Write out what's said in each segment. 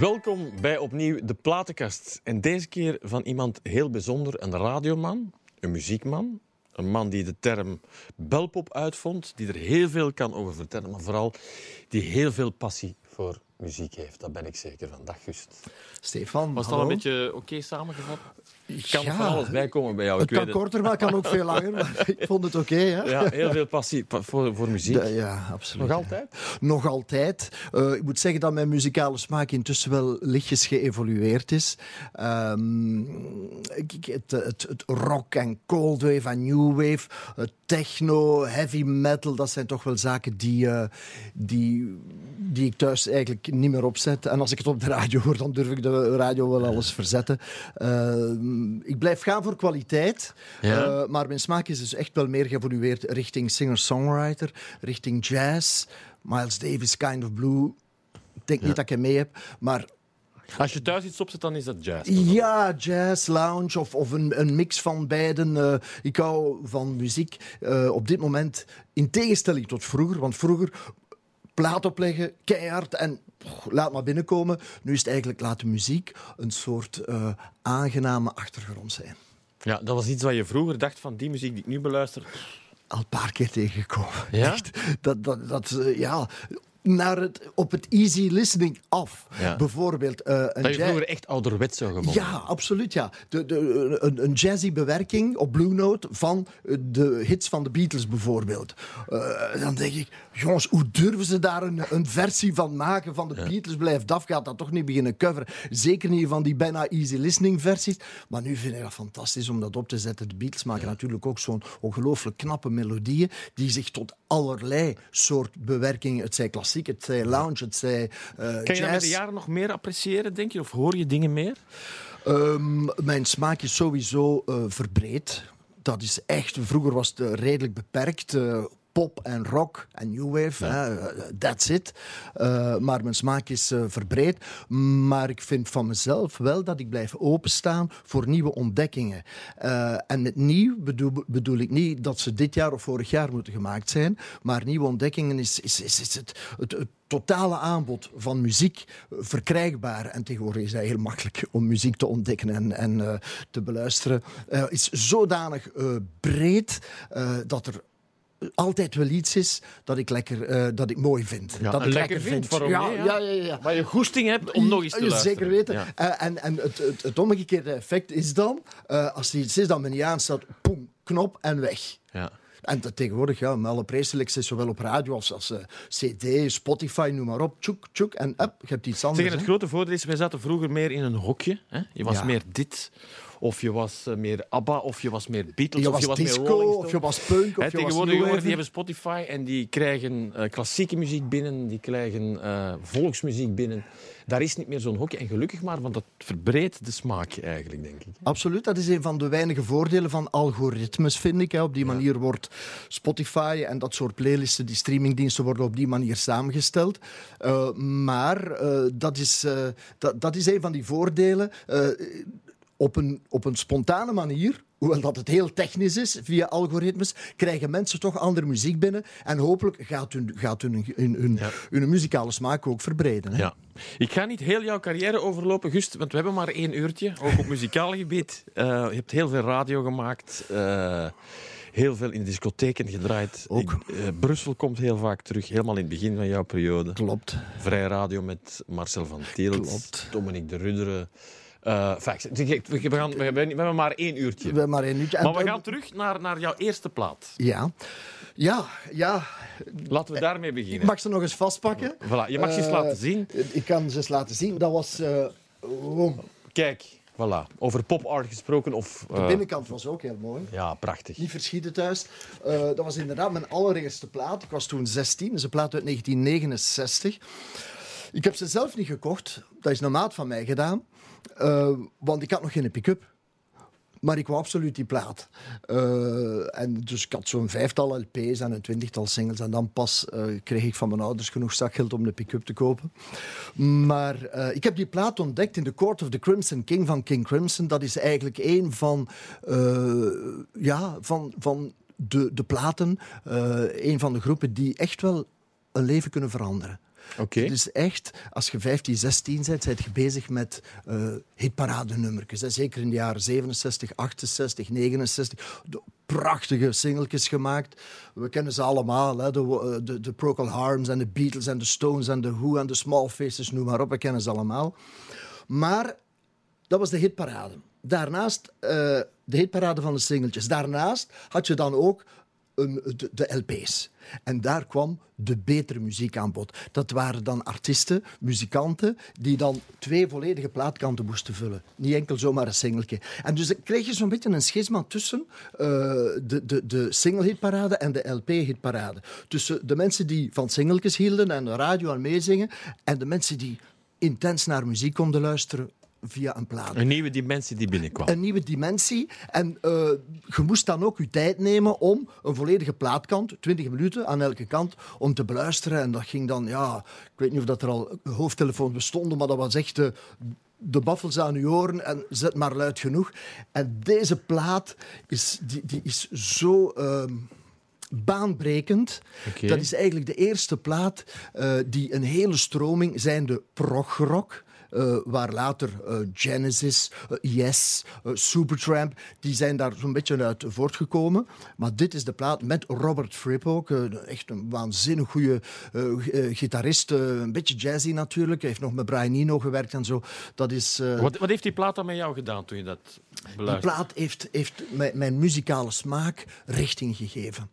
Welkom bij opnieuw de platenkast. En deze keer van iemand heel bijzonder, een radioman, een muziekman. Een man die de term belpop uitvond, die er heel veel kan over vertellen, maar vooral die heel veel passie voor muziek heeft. Daar ben ik zeker van. Dag Gust. Stefan, Was dat al een beetje oké samengevat? Ik kan Ja. van alles bijkomen bij jou. Het ik kan weet korter, maar het kan ook veel langer. Maar ik vond het oké? Ja, heel veel passie pa- voor, voor muziek. De- ja, absoluut. Nog altijd? Nog altijd. Eh, ik moet zeggen dat mijn muzikale smaak intussen wel lichtjes geëvolueerd is. Ehm, ik, het, het, het rock en cold wave en new wave, het techno, heavy metal, dat zijn toch wel zaken die, eh, die, die ik thuis eigenlijk niet meer opzet. En als ik het op de radio hoor, dan durf ik de radio wel alles verzetten. Ehm, ik blijf gaan voor kwaliteit, Ja. eh, maar mijn smaak is dus echt wel meer geëvolueerd richting singer-songwriter, richting jazz. Miles Davis, Kind of Blue. Ik denk niet dat ik hem mee heb, maar Als je thuis iets opzet, dan is dat jazz. ja, jazz, lounge of, of een, een mix van beiden. Eh, ik hou van muziek eh, op dit moment in tegenstelling tot vroeger. Want vroeger plaat opleggen, keihard en laat maar binnenkomen. Nu is het eigenlijk laat de muziek een soort eh, aangename achtergrond zijn. Ja, dat was iets wat je vroeger dacht van die muziek die ik nu beluister. Al een paar keer tegengekomen. Ja? Echt. Dat, dat, dat, eh, ja, naar het, op het easy listening af. Ja. Bijvoorbeeld een Dat je vroeger echt ouderwets zou gevonden. Ja, absoluut. Ja. De, de, een, een jazzy bewerking op Blue Note van eh, de hits van de Beatles bijvoorbeeld. Eh, dan denk ik, jongens, hoe durven ze daar een, een versie van maken van de Beatles? Blijft af, gaat dat toch niet beginnen coveren. Zeker niet van die bijna easy listening versies. Maar nu vind ik dat fantastisch om dat op te zetten. De Beatles maken natuurlijk ook zo'n ongelooflijk knappe melodieën die zich tot allerlei soort bewerkingen, het zij klassiek, het zij lounge, het zij eh, Kan je dat met de jaren nog meer appreciëren, denk je? Of hoor je dingen meer? Ehm, mijn smaak is sowieso eh, verbreed. Dat is echt, vroeger was het eh, redelijk beperkt. Pop en rock en new wave, hè, eh, that's it. Eh, maar mijn smaak is eh, verbreed. Maar ik vind van mezelf wel dat ik blijf openstaan voor nieuwe ontdekkingen. En met nieuw bedoel, bedoel ik niet dat ze dit jaar of vorig jaar moeten gemaakt zijn. Maar nieuwe ontdekkingen is, is, is, is het, het, het totale aanbod van muziek verkrijgbaar. En tegenwoordig is het heel makkelijk om muziek te ontdekken en, en te beluisteren. Is zodanig breed dat er altijd wel iets is dat ik, lekker, eh, dat ik mooi vind. Ja, dat ik lekker vindt, waarom ja, ja? ja, ja. Waar je goesting hebt om nog eens te luisteren. Zeker weten. Eh, en en het, het, het omgekeerde effect is dan, eh, als er iets is dat me niet aanstaat, poem, knop en weg. Ja. En dat tegenwoordig, ja, met alle preselecties, zowel op radio als, als CD, Spotify, noem maar op. Tjoek, tjoek, en up, je hebt iets anders. Zeg, het hè. grote voordeel is, wij zaten vroeger meer in een hokje. Hè? Je was Ja. meer dit, of je was eh, meer ABBA, of je was meer Beatles, Je of was je was meer disco, Rolling of je was punk, of je was tegenwoordig new jongeren die hebben Spotify en die krijgen eh, klassieke muziek binnen, die krijgen eh, volksmuziek binnen. Daar is niet meer zo'n hokje. En gelukkig maar, want dat verbreedt de smaak eigenlijk, denk ik. Absoluut, dat is een van de weinige voordelen van algoritmes, vind ik. hè. Op die manier wordt Spotify en dat soort playlisten, die streamingdiensten, worden op die manier samengesteld. Maar dat, is, dat, dat is een van die voordelen. Op, een, op een spontane manier, hoewel dat het heel technisch is, via algoritmes, krijgen mensen toch andere muziek binnen. En hopelijk gaat hun, gaat hun, hun, hun, Ja. hun muzikale smaak ook verbreden. Hè. Ja. Ik ga niet heel jouw carrière overlopen, Gust, want we hebben maar één uurtje, ook op muzikaal gebied. Eh, je hebt heel veel radio gemaakt, eh, heel veel in de discotheken gedraaid. Ook. Ik- eh, Brussel komt heel vaak terug, helemaal in het begin van jouw periode. Klopt. Vrij radio met Marcel van Tielt, Klopt. Dominique de Rudderen. Eh, ik ik- we, gaan, we, hebben, we hebben maar één uurtje. We hebben maar één uurtje. Maar we gaan terug naar, naar jouw eerste plaat. Ja. Ja, ja. Laten we daarmee Ik beginnen. mag ze nog eens vastpakken. Voilà, je mag ze eens Eh, laten zien. Ik kan ze eens laten zien. Dat was... eh, oh, Kijk, voilà. Over pop art gesproken. Of, de binnenkant was ook heel mooi. ja, prachtig. Niet verschieten thuis. Eh, dat was inderdaad mijn allereerste plaat. Ik was toen 16. Dat is een plaat uit 1969. Ik heb ze zelf niet gekocht. Dat is een maat van mij gedaan. Eh, want ik had nog geen pick-up. Maar ik wou absoluut die plaat. Eh, en dus ik had zo'n vijftal LP's en een twintigtal singles. En dan pas eh, kreeg ik van mijn ouders genoeg zakgeld om de pick-up te kopen. Maar ik heb die plaat ontdekt in The Court of the Crimson King van King Crimson. Dat is eigenlijk een van, ja, van, van de, de platen, een van de groepen die echt wel een leven kunnen veranderen. Dus echt, als je 15, 16 bent, ben je bezig met uh, hitparadenummertjes. Hè. Zeker in de jaren 67, 68, 69. De prachtige singeltjes gemaakt. We kennen ze allemaal. Hè. De, uh, de, de Procol Harms en de Beatles en de Stones en de Who en de Small Faces, noem maar op. We kennen ze allemaal. Maar dat was de hitparade. Daarnaast uh, de hitparade van de singeltjes. Daarnaast had je dan ook de, de, LP's. En daar kwam de betere muziek aan bod. Dat waren dan artiesten, muzikanten, die dan twee volledige plaatkanten moesten vullen. Niet enkel zomaar een singeltje. En dus kreeg je zo'n beetje een schisma tussen uh, de, de, de single-hitparade en de LP-hitparade. Tussen de mensen die van singeltjes hielden en de radio aan meezingen, en de mensen die intens naar muziek konden luisteren via een plaat. Een nieuwe dimensie die binnenkwam. Een nieuwe dimensie. En uh, je moest dan ook je tijd nemen om een volledige plaatkant, 20 minuten aan elke kant, om te beluisteren. En dat ging dan, ja, ik weet niet of dat er al hoofdtelefoons bestonden, maar dat was echt de, de baffels aan uw oren en zet maar luid genoeg. En deze plaat is, die, die is zo... Uh, baanbrekend. Okay. Dat is eigenlijk de eerste plaat uh, die een hele stroming, zijnde progrock, uh, waar later uh, Genesis, uh, Yes, Supertramp, die zijn daar zo'n beetje uit voortgekomen. Maar dit is de plaat met Robert Fripp ook, echt een waanzinnig goede gitarist, een beetje jazzy natuurlijk. Hij heeft nog met Brian Eno gewerkt en zo. Dat is, wat, wat, heeft die plaat dan met jou gedaan toen je dat beluisterde? Die plaat heeft, heeft mijn, mijn muzikale smaak richting gegeven.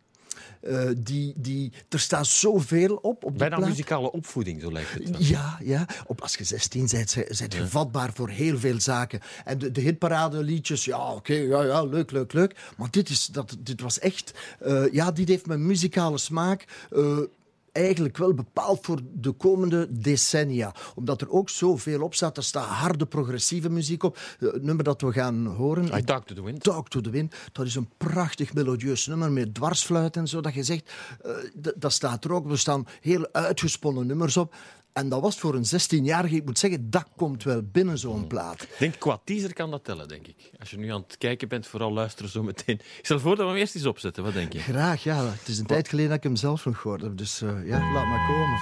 Uh, die, die, er staat zoveel op. op Bijna plaat. muzikale opvoeding, zo lijkt het. Wel. Ja, ja. Op, als je 16 bent, bent je vatbaar voor heel veel zaken. En de, de hitparade liedjes, ja, oké, okay, ja, ja, leuk, leuk, leuk. Maar dit, is, dat, dit was echt... Uh, ja, dit heeft mijn muzikale smaak... Uh, eigenlijk wel bepaald voor de komende decennia. Omdat er ook zoveel op staat. Er staat harde progressieve muziek op. Het nummer dat we gaan horen... I Talk to the Wind. Talk to the Wind. Dat is een prachtig melodieus nummer met dwarsfluit en zo. Dat je zegt, uh, dat staat er ook. Er staan heel uitgesponnen nummers op. En dat was voor een 16-jarige, ik moet zeggen, dat komt wel binnen zo'n plaat. Ik denk, qua teaser kan dat tellen, denk ik. Als je nu aan het kijken bent, vooral luisteren zo meteen. Ik stel voor dat we hem eerst eens opzetten, wat denk je? Graag, ja. Het is een tijd geleden dat ik hem zelf nog gehoord heb, dus uh, ja, laat maar komen.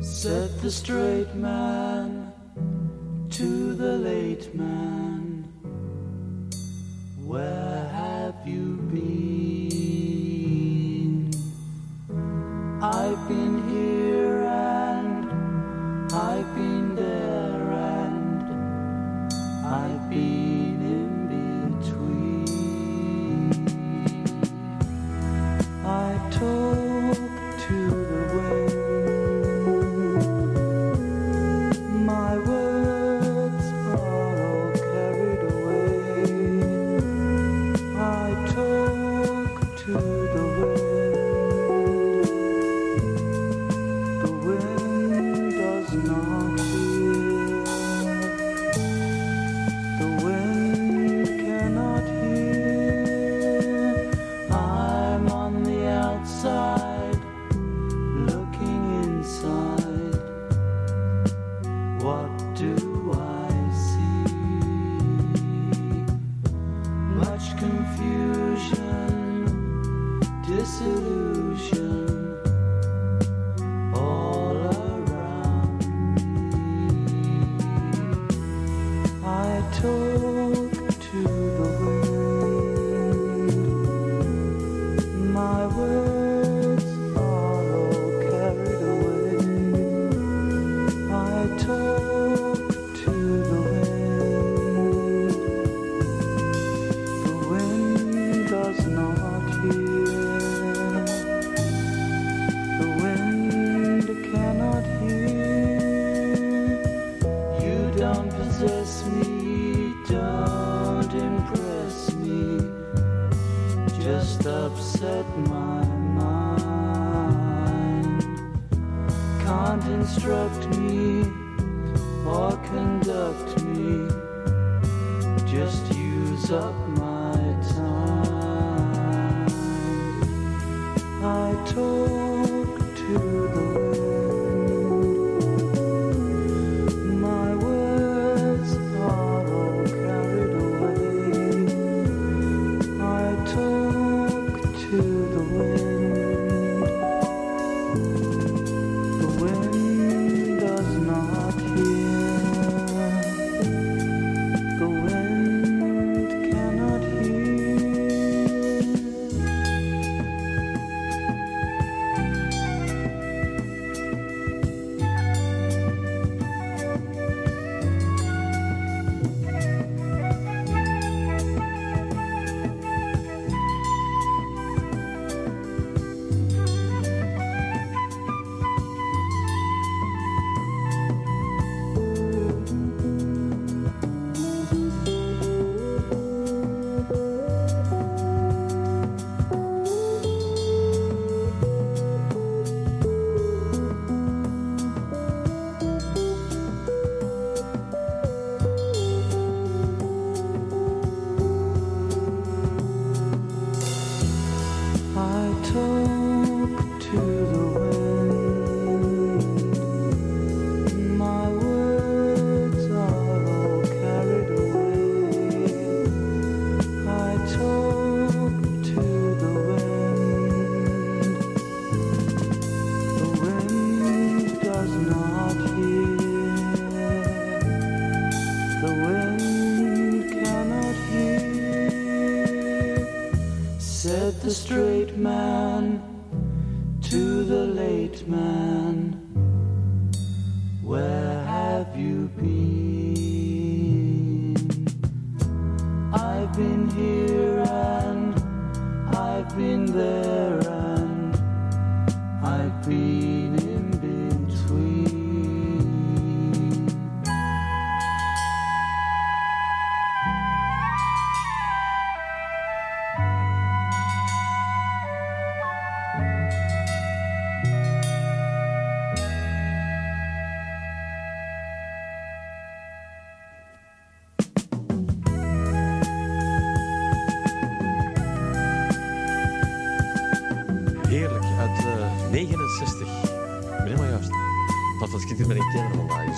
Set the straight man to the late man. Where have you been? I've been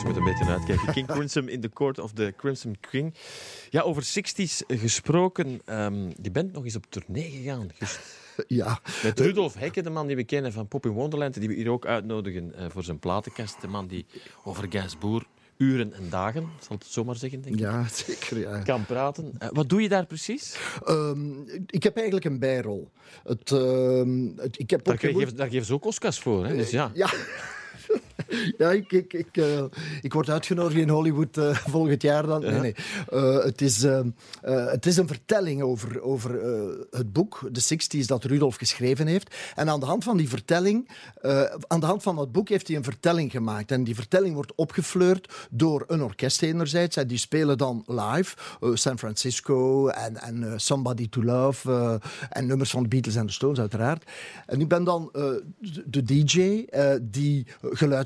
dus je moet een beetje uitkijken. King Crimson in the Court of the Crimson King. Ja, over 60s gesproken. ehm, je bent nog eens op tournee gegaan. Ja, Met Rudolf Hekke, de man die we kennen van Pop in Wonderland, die we hier ook uitnodigen eh, voor zijn platenkast. De man die over Gainsbourg uren en dagen, zal het zo maar zeggen, denk ik, ja zeker. Ja. kan praten. Eh, wat doe je daar precies? Ehm, ik heb eigenlijk een bijrol. Het, ehm, het- ik heb Daar, ook daar geven ze ook Oscars voor, hè? Dus ja. Ja. Ja, ik, ik, ik, eh, ik word uitgenodigd in Hollywood eh, volgend jaar dan. Nee, nee. Eh, het, is, het is een vertelling over, over het boek, de 60s, dat Rudolf geschreven heeft. En aan de hand van die vertelling, aan de hand van dat boek heeft hij een vertelling gemaakt. En die vertelling wordt opgefleurd door een orkest enerzijds. En die spelen dan live San Francisco en, en Somebody to Love en nummers van de Beatles en de Stones uiteraard. En ik ben dan de, DJ die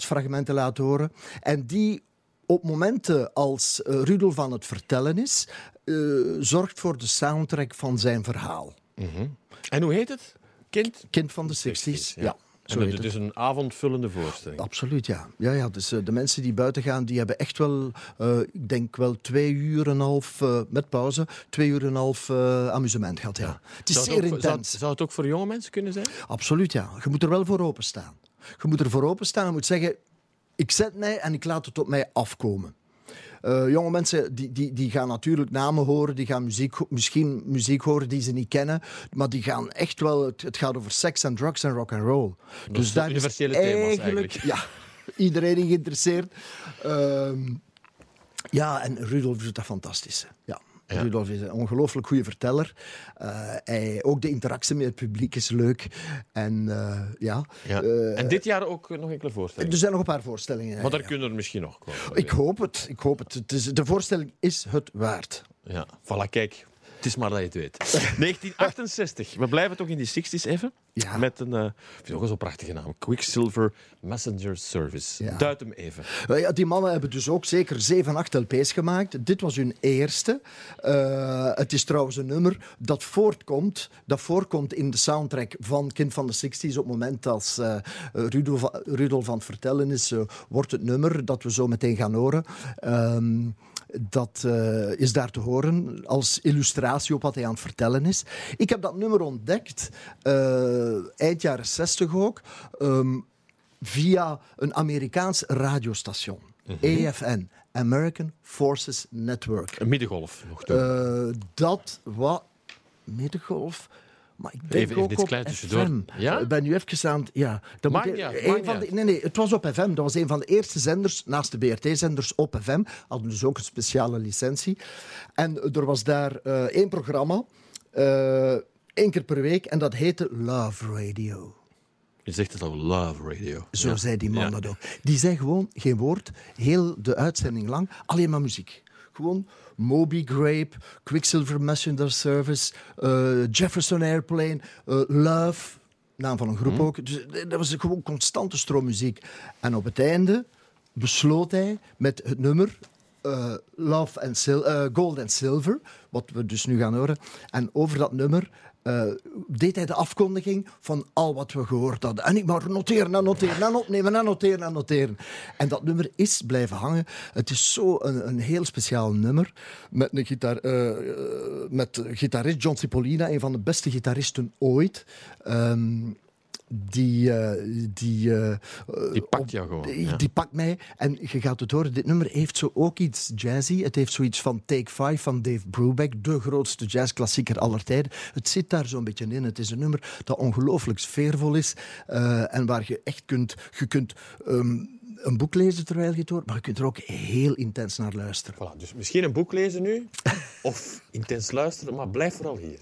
geluidsfragmenten laat horen. En die op momenten als eh, Rudolf aan het vertellen is, eh, zorgt voor de soundtrack van zijn verhaal. En hoe heet het? Kind? Kind van de 60s. Ja. En zo het, is een avondvullende voorstelling. Absoluut, ja. ja, ja dus, eh, de mensen die buiten gaan, die hebben echt wel, ik denk wel twee uur en een half, met pauze, twee uur en een half amusement gehad. Ja. Het is Zou het zeer ook voor- zou, intens. zou het ook voor jonge mensen kunnen zijn? Absoluut, ja. Je moet er wel voor openstaan. Je moet er voor openstaan en moet zeggen, ik zet mij en ik laat het op mij afkomen. Eh, jonge mensen die, die, die gaan natuurlijk namen horen, die gaan muziek, misschien muziek horen die ze niet kennen, maar die gaan echt wel, het, het gaat over seks en drugs en rock and roll. Dus de daar is universele thema's eigenlijk. ja, iedereen in geïnteresseerd. Ehm, ja, en Rudolf doet dat fantastisch. Ja. Ja. Rudolf is een ongelooflijk goede verteller. Eh, hij, ook de interactie met het publiek is leuk. En eh, ja, Ja. Eh, en dit jaar ook nog enkele voorstellingen. er zijn nog een paar voorstellingen. maar daar ja. kunnen er misschien nog komen. Ik hoop het. Ik hoop het. het is, de voorstelling is het waard. Ja, voilà, kijk. Het is maar dat je het weet. 1968. We blijven toch in die 60s even. Ja. Met een, eh vind ik ook zo'n prachtige naam. Quicksilver Messenger Service. Ja. Duid hem even. Ja, die mannen hebben dus ook zeker 7, 8 LP's gemaakt. Dit was hun eerste. Eh, het is trouwens een nummer dat voortkomt, dat voorkomt in de soundtrack van Kind van de 60s. Op het moment als eh Rudolf, Rudolf aan het vertellen is, wordt het nummer dat we zo meteen gaan horen. ehm, dat is daar te horen als illustratie op wat hij aan het vertellen is. Ik heb dat nummer ontdekt, eind jaren 60 ook. ehm, via een Amerikaans radiostation. AFN, American Forces Network. Een middengolf nog. Eh, dat was middengolf. Maar ik denk Even- even ook dit klein tussendoor. Ja? Ik ben nu even aan het... Ja, dat moet- niet uit, een van de-. Nee, nee, het was op FM. Dat was een van de eerste zenders, naast de BRT-zenders, op FM. Hadden dus ook een speciale licentie. En er was daar eh, één programma, eh, één keer per week, en dat heette Love Radio. Je zegt het al, Love Radio. Zo Ja. zei die man Ja. dat ook. Die zei gewoon geen woord, heel de uitzending lang, alleen maar muziek. Gewoon Moby Grape, Quicksilver Messenger Service, eh, Jefferson Airplane, eh, Love, naam van een groep ook. Dus eh, dat was gewoon constante stroom muziek. En op het einde besloot hij met het nummer Love and Sil Gold and Silver, wat we dus nu gaan horen. En over dat nummer eh, deed hij de afkondiging van al wat we gehoord hadden. En ik maar noteren en noteren en opnemen en noteren en noteren. En dat nummer is blijven hangen. Het is zo een, een heel speciaal nummer. Met, een gitaar, eh, eh, met gitarist John Cipollina, een van de beste gitaristen ooit. Ehm, die, eh, die, eh, Die pakt jou gewoon, Die, ja. die pakt mij. En je gaat het horen, dit nummer heeft zo ook iets jazzy. Het heeft zoiets van Take Five van Dave Brubeck, de grootste jazzklassieker aller tijden. Het zit daar zo'n beetje in. Het is een nummer dat ongelooflijk sfeervol is eh, en waar je echt kunt... Je kunt ehm, een boek lezen terwijl je het hoort, maar je kunt er ook heel intens naar luisteren. Voilà, dus misschien een boek lezen nu, of intens luisteren, maar blijf vooral hier.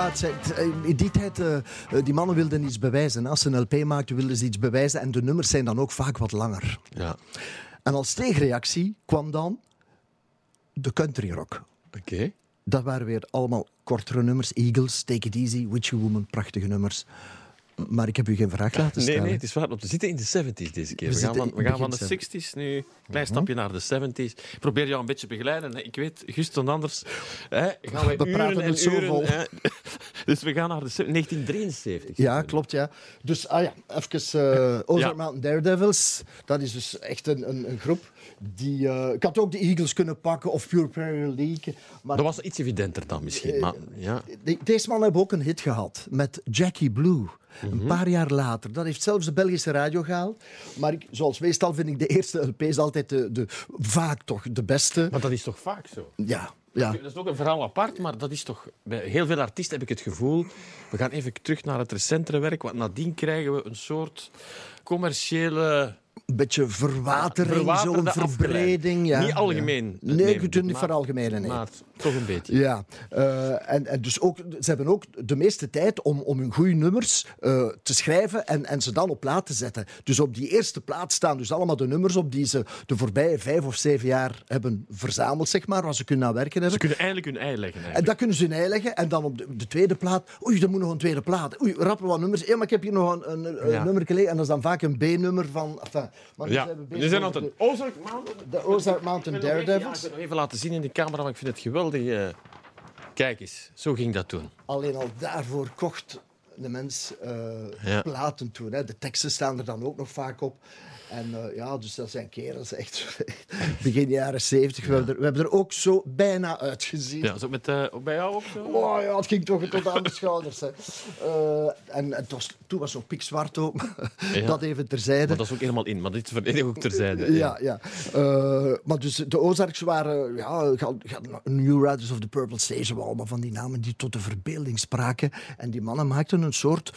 Ja, het zijn- het- in die tijd, eh, eh, die mannen wilden iets bewijzen. Als ze een LP maakten, wilden ze iets bewijzen. En de nummers zijn dan ook vaak wat langer. Ja, En als tegenreactie kwam dan de country rock. oké. Dat waren weer allemaal kortere nummers. Eagles, Take It Easy, Witchy Woman, prachtige nummers. Maar ik heb u geen vraag laten Nee, stellen. nee, het is waar. We zitten in de 70s deze keer. We We, gaan van, we gaan van de 60s nu een klein stapje naar de 70s. Ik probeer jou een beetje te begeleiden. Ik weet, Gust en anders hè, gaan wij We uren praten en het zo uren. vol. Hè. Dus we gaan naar de se- 1973. Ja, klopt, ja. Dus, ah ja, even eh Ozark Ja. Mountain Daredevils. Dat is dus echt een, een, een groep die... eh, ik had ook de Eagles kunnen pakken of Pure Prayer League. Maar Dat was iets evidenter dan misschien. Maar, ja. De- Deze man heeft ook een hit gehad met Jackie Blue. Een paar jaar later. Dat heeft zelfs de Belgische radio gehaald. Maar ik, zoals meestal vind ik de eerste LP's altijd de, de, vaak toch de beste. Maar dat is toch vaak zo? Ja, ja. Dat is ook een verhaal apart, maar dat is toch... Bij heel veel artiesten heb ik het gevoel... We gaan even terug naar het recentere werk, want nadien krijgen we een soort commerciële een beetje verwatering, zo'n verbreding. Ja. Niet algemeen. Ja. Nee, je kunt het niet veralgemenen. Nee. Toch een beetje. Ja, eh, en, en dus ook, ze hebben ook de meeste tijd om, om hun goede nummers eh, te schrijven en, en ze dan op plaat te zetten. Dus op die eerste plaat staan dus allemaal de nummers op die ze de voorbije vijf of zeven jaar hebben verzameld, zeg maar, waar ze kunnen aan werken hebben. Ze kunnen eindelijk hun ei leggen. En dat kunnen ze in ei leggen. En dan op de, de tweede plaat. Oei, er moet nog een tweede plaat. Oei, rappen wat nummers. Ja, maar ik heb hier nog een, een, een Ja. nummer gelegen. En dat is dan vaak een B-nummer van. Enfin, maar nu Ja, bezig zijn de, Ozark Mountain. de Ozark Mountain nog even- ja, Daredevils. ik wil nog even laten zien in de camera, maar ik vind het geweldig. Eh. Kijk eens, zo ging dat toen. Alleen al daarvoor kocht de mens eh, Ja. platen toen. Hè. De teksten staan er dan ook nog vaak op. En eh, ja, dus dat zijn kerels echt begin jaren zeventig. We, hebben er- we hebben er ook zo bijna uitgezien. Ja, is ook met, eh, ook bij jou ook zo? Oh ja, het ging toch tot aan de schouders. Hè. Eh, en het was, toen was het nog pikzwart ook. Ja. Dat even terzijde. Maar dat is ook helemaal in, maar dit is volledig ook terzijde. Ja, ja. Maar dus de Ozarks waren, ja, New Riders of the Purple Stage, allemaal van die namen die tot de verbeelding spraken. En die mannen maakten een soort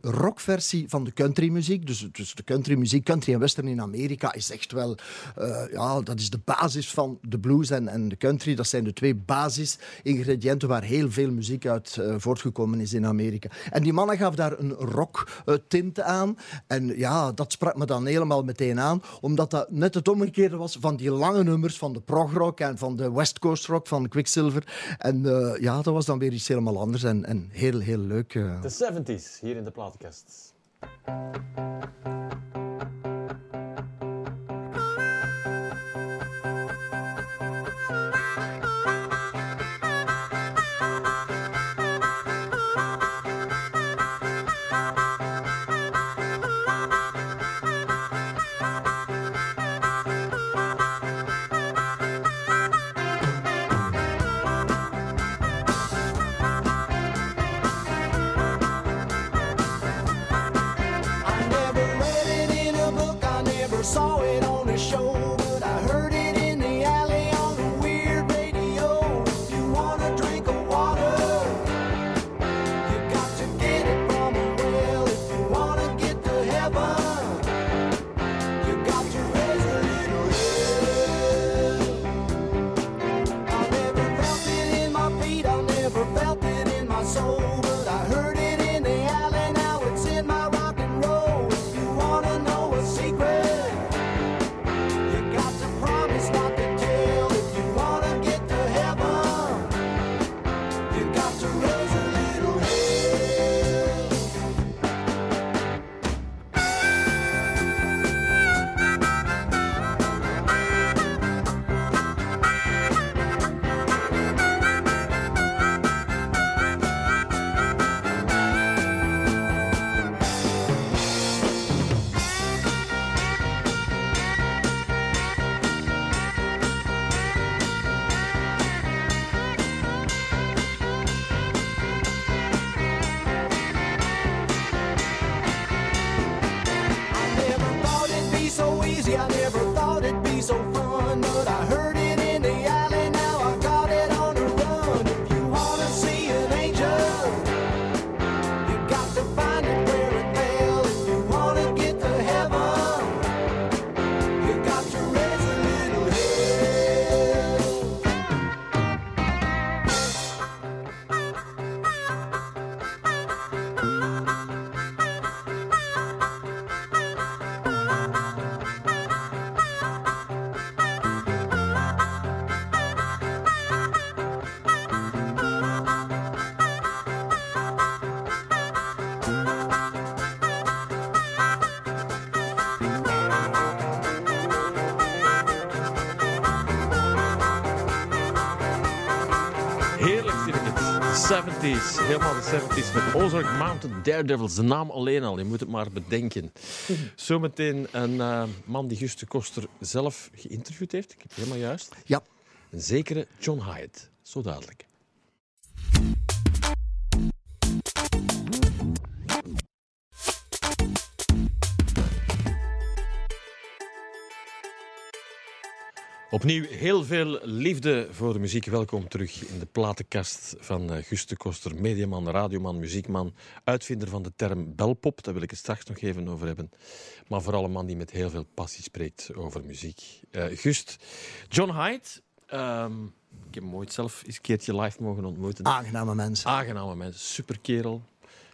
rockversie van de countrymuziek. Dus, dus de countrymuziek, country en western in Amerika is echt wel, eh, ja, dat is de basis van de blues en, en de country. Dat zijn de twee basisingrediënten waar heel veel muziek uit eh, voortgekomen is in Amerika. En die mannen gaf daar een rock eh, aan. En ja, dat sprak me dan helemaal meteen aan, omdat dat net het omgekeerde was van die lange nummers van de progrock en van de West Coast rock van Quicksilver. En ja, dat was dan weer iets helemaal anders en, en heel, heel leuk. De 70s hier in de platenkast. I never thought it'd be so fun. But I heard 70s, helemaal de 70s met Ozark Mountain Daredevils. De naam alleen al, je moet het maar bedenken. Zometeen een eh, man die Gus de Koster zelf geïnterviewd heeft. Ik heb het helemaal juist. Ja. Een zekere John Hyatt. Zo dadelijk. Opnieuw heel veel liefde voor de muziek. Welkom terug in de platenkast van eh, Guus de Koster, mediaman, radioman, muziekman, uitvinder van de term belpop. Daar wil ik het straks nog even over hebben. Maar vooral een man die met heel veel passie spreekt over muziek. Eh Gust, John Hyde. ehm, ik heb hem ooit zelf eens een keertje live mogen ontmoeten. Aangename mensen. Aangename mensen, superkerel,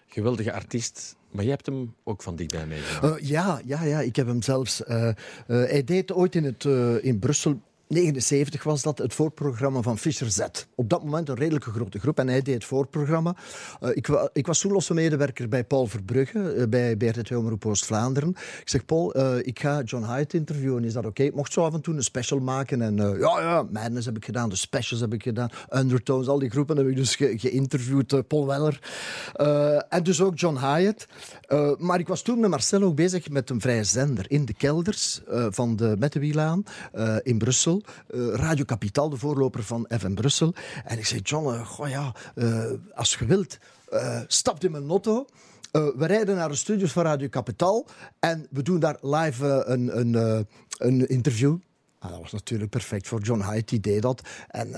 geweldige artiest. Maar jij hebt hem ook van dichtbij meegemaakt. Eh, ja, ja, ja, ik heb hem zelfs. eh, eh, hij deed ooit in, het, in Brussel. 79 was dat, het voorprogramma van Fischer Z. Op dat moment een redelijke grote groep en hij deed het voorprogramma. Eh, ik, ik was toen losse medewerker bij Paul Verbrugge, eh, bij BRT Omroep Oost-Vlaanderen. Ik zeg, Paul, eh, ik ga John Hyde interviewen. Is dat oké? Ik mocht zo af en toe een special maken. En ja, ja, Madness heb ik gedaan, de specials heb ik gedaan, Undertones, al die groepen heb ik dus ge- geïnterviewd. Paul Weller. En dus ook John Hyatt. Maar ik was toen met Marcel ook bezig met een vrije zender in de kelders van de Mettewielaan eh, in Brussel. Eh, Radio Kapitaal, de voorloper van FM Brussel. En ik zei, John, goh ja, eh, als je wilt, eh stap in mijn auto. We rijden naar de studios van Radio Kapitaal en we doen daar live een, een, een interview. Ah, dat was natuurlijk perfect voor John Hyde, die deed dat. En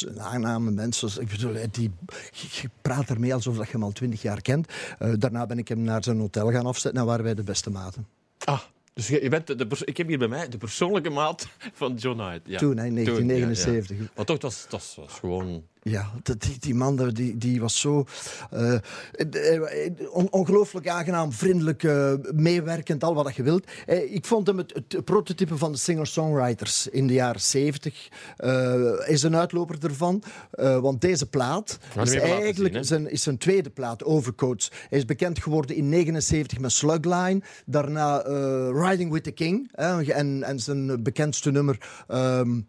een aangename mens. Dus, ik bedoel, die, je, praat ermee alsof dat je hem al twintig jaar kent. Daarna ben ik hem naar zijn hotel gaan afzetten en waren wij de beste maten. Ah, dus je, je bent de, ik heb hier bij mij de persoonlijke maat van John Hyde. Ja. Toen, ja, 1979. ja. Maar toch, was, het was, was gewoon... Ja, die, die man die, die was zo eh, eh, on- ongelooflijk aangenaam, vriendelijk, eh, meewerkend, al wat dat je wilt. Eh, ik vond hem het, het prototype van de singer-songwriters in de jaren 70. eh, is een uitloper ervan. Eh, want deze plaat is eigenlijk zien, zijn, is zijn tweede plaat, Overcoats. Hij is bekend geworden in 79 met Slugline. Daarna eh, Riding with the King. en, en zijn bekendste nummer... ehm,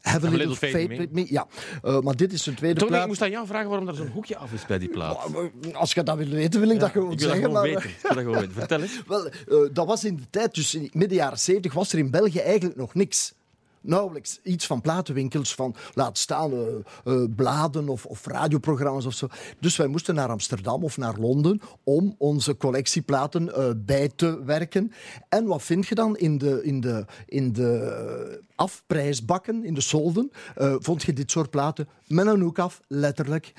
Have a little, faith, with me. Ja, Eh, maar dit is zijn tweede Toch, plaat. ik moest aan jou vragen waarom er zo'n hoekje af is bij die plaat. Als je dat wil weten, wil ik dat gewoon ik wil dat zeggen. gewoon maar, weten. Ik wil dat gewoon weten. Vertel eens. Wel, eh, dat was in de tijd, dus in midden jaren 70 was er in België eigenlijk nog niks. Nauwelijks iets van platenwinkels, van laat staan eh, eh, bladen of, of radioprogramma's of zo. Dus wij moesten naar Amsterdam of naar Londen om onze collectieplaten eh, bij te werken. En wat vind je dan in de, in de, in de afprijsbakken, in de solden? vond je dit soort platen met een hoek af, letterlijk.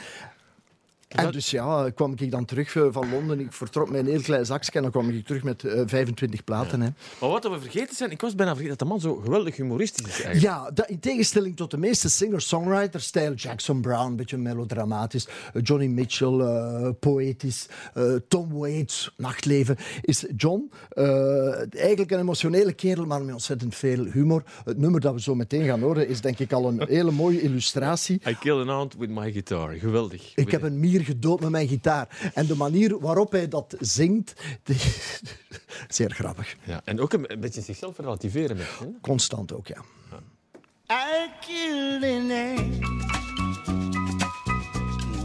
En dus ja, kwam ik dan terug eh, van Londen. Ik vertrok met een heel klein zakje en dan kwam ik terug met eh, 25 platen. Hè. Maar wat we vergeten zijn, ik was bijna vergeten dat de man zo geweldig humoristisch is eigenlijk. Ja, dat, in tegenstelling tot de meeste singer-songwriters, stijl Jackson Brown, een beetje melodramatisch, eh, Johnny Mitchell, eh, poëtisch, eh, Tom Waits, nachtleven, is John eh, eigenlijk een emotionele kerel, maar met ontzettend veel humor. Het nummer dat we zo meteen gaan horen is denk ik al een hele mooie illustratie. I kill an ant with my guitar. Geweldig. Ik heb een mier gedood met mijn gitaar. En de manier waarop hij dat zingt, die- zeer grappig. Ja, en ook een, een beetje zichzelf relativeren met. Hè? Constant ook, ja. I killed an ant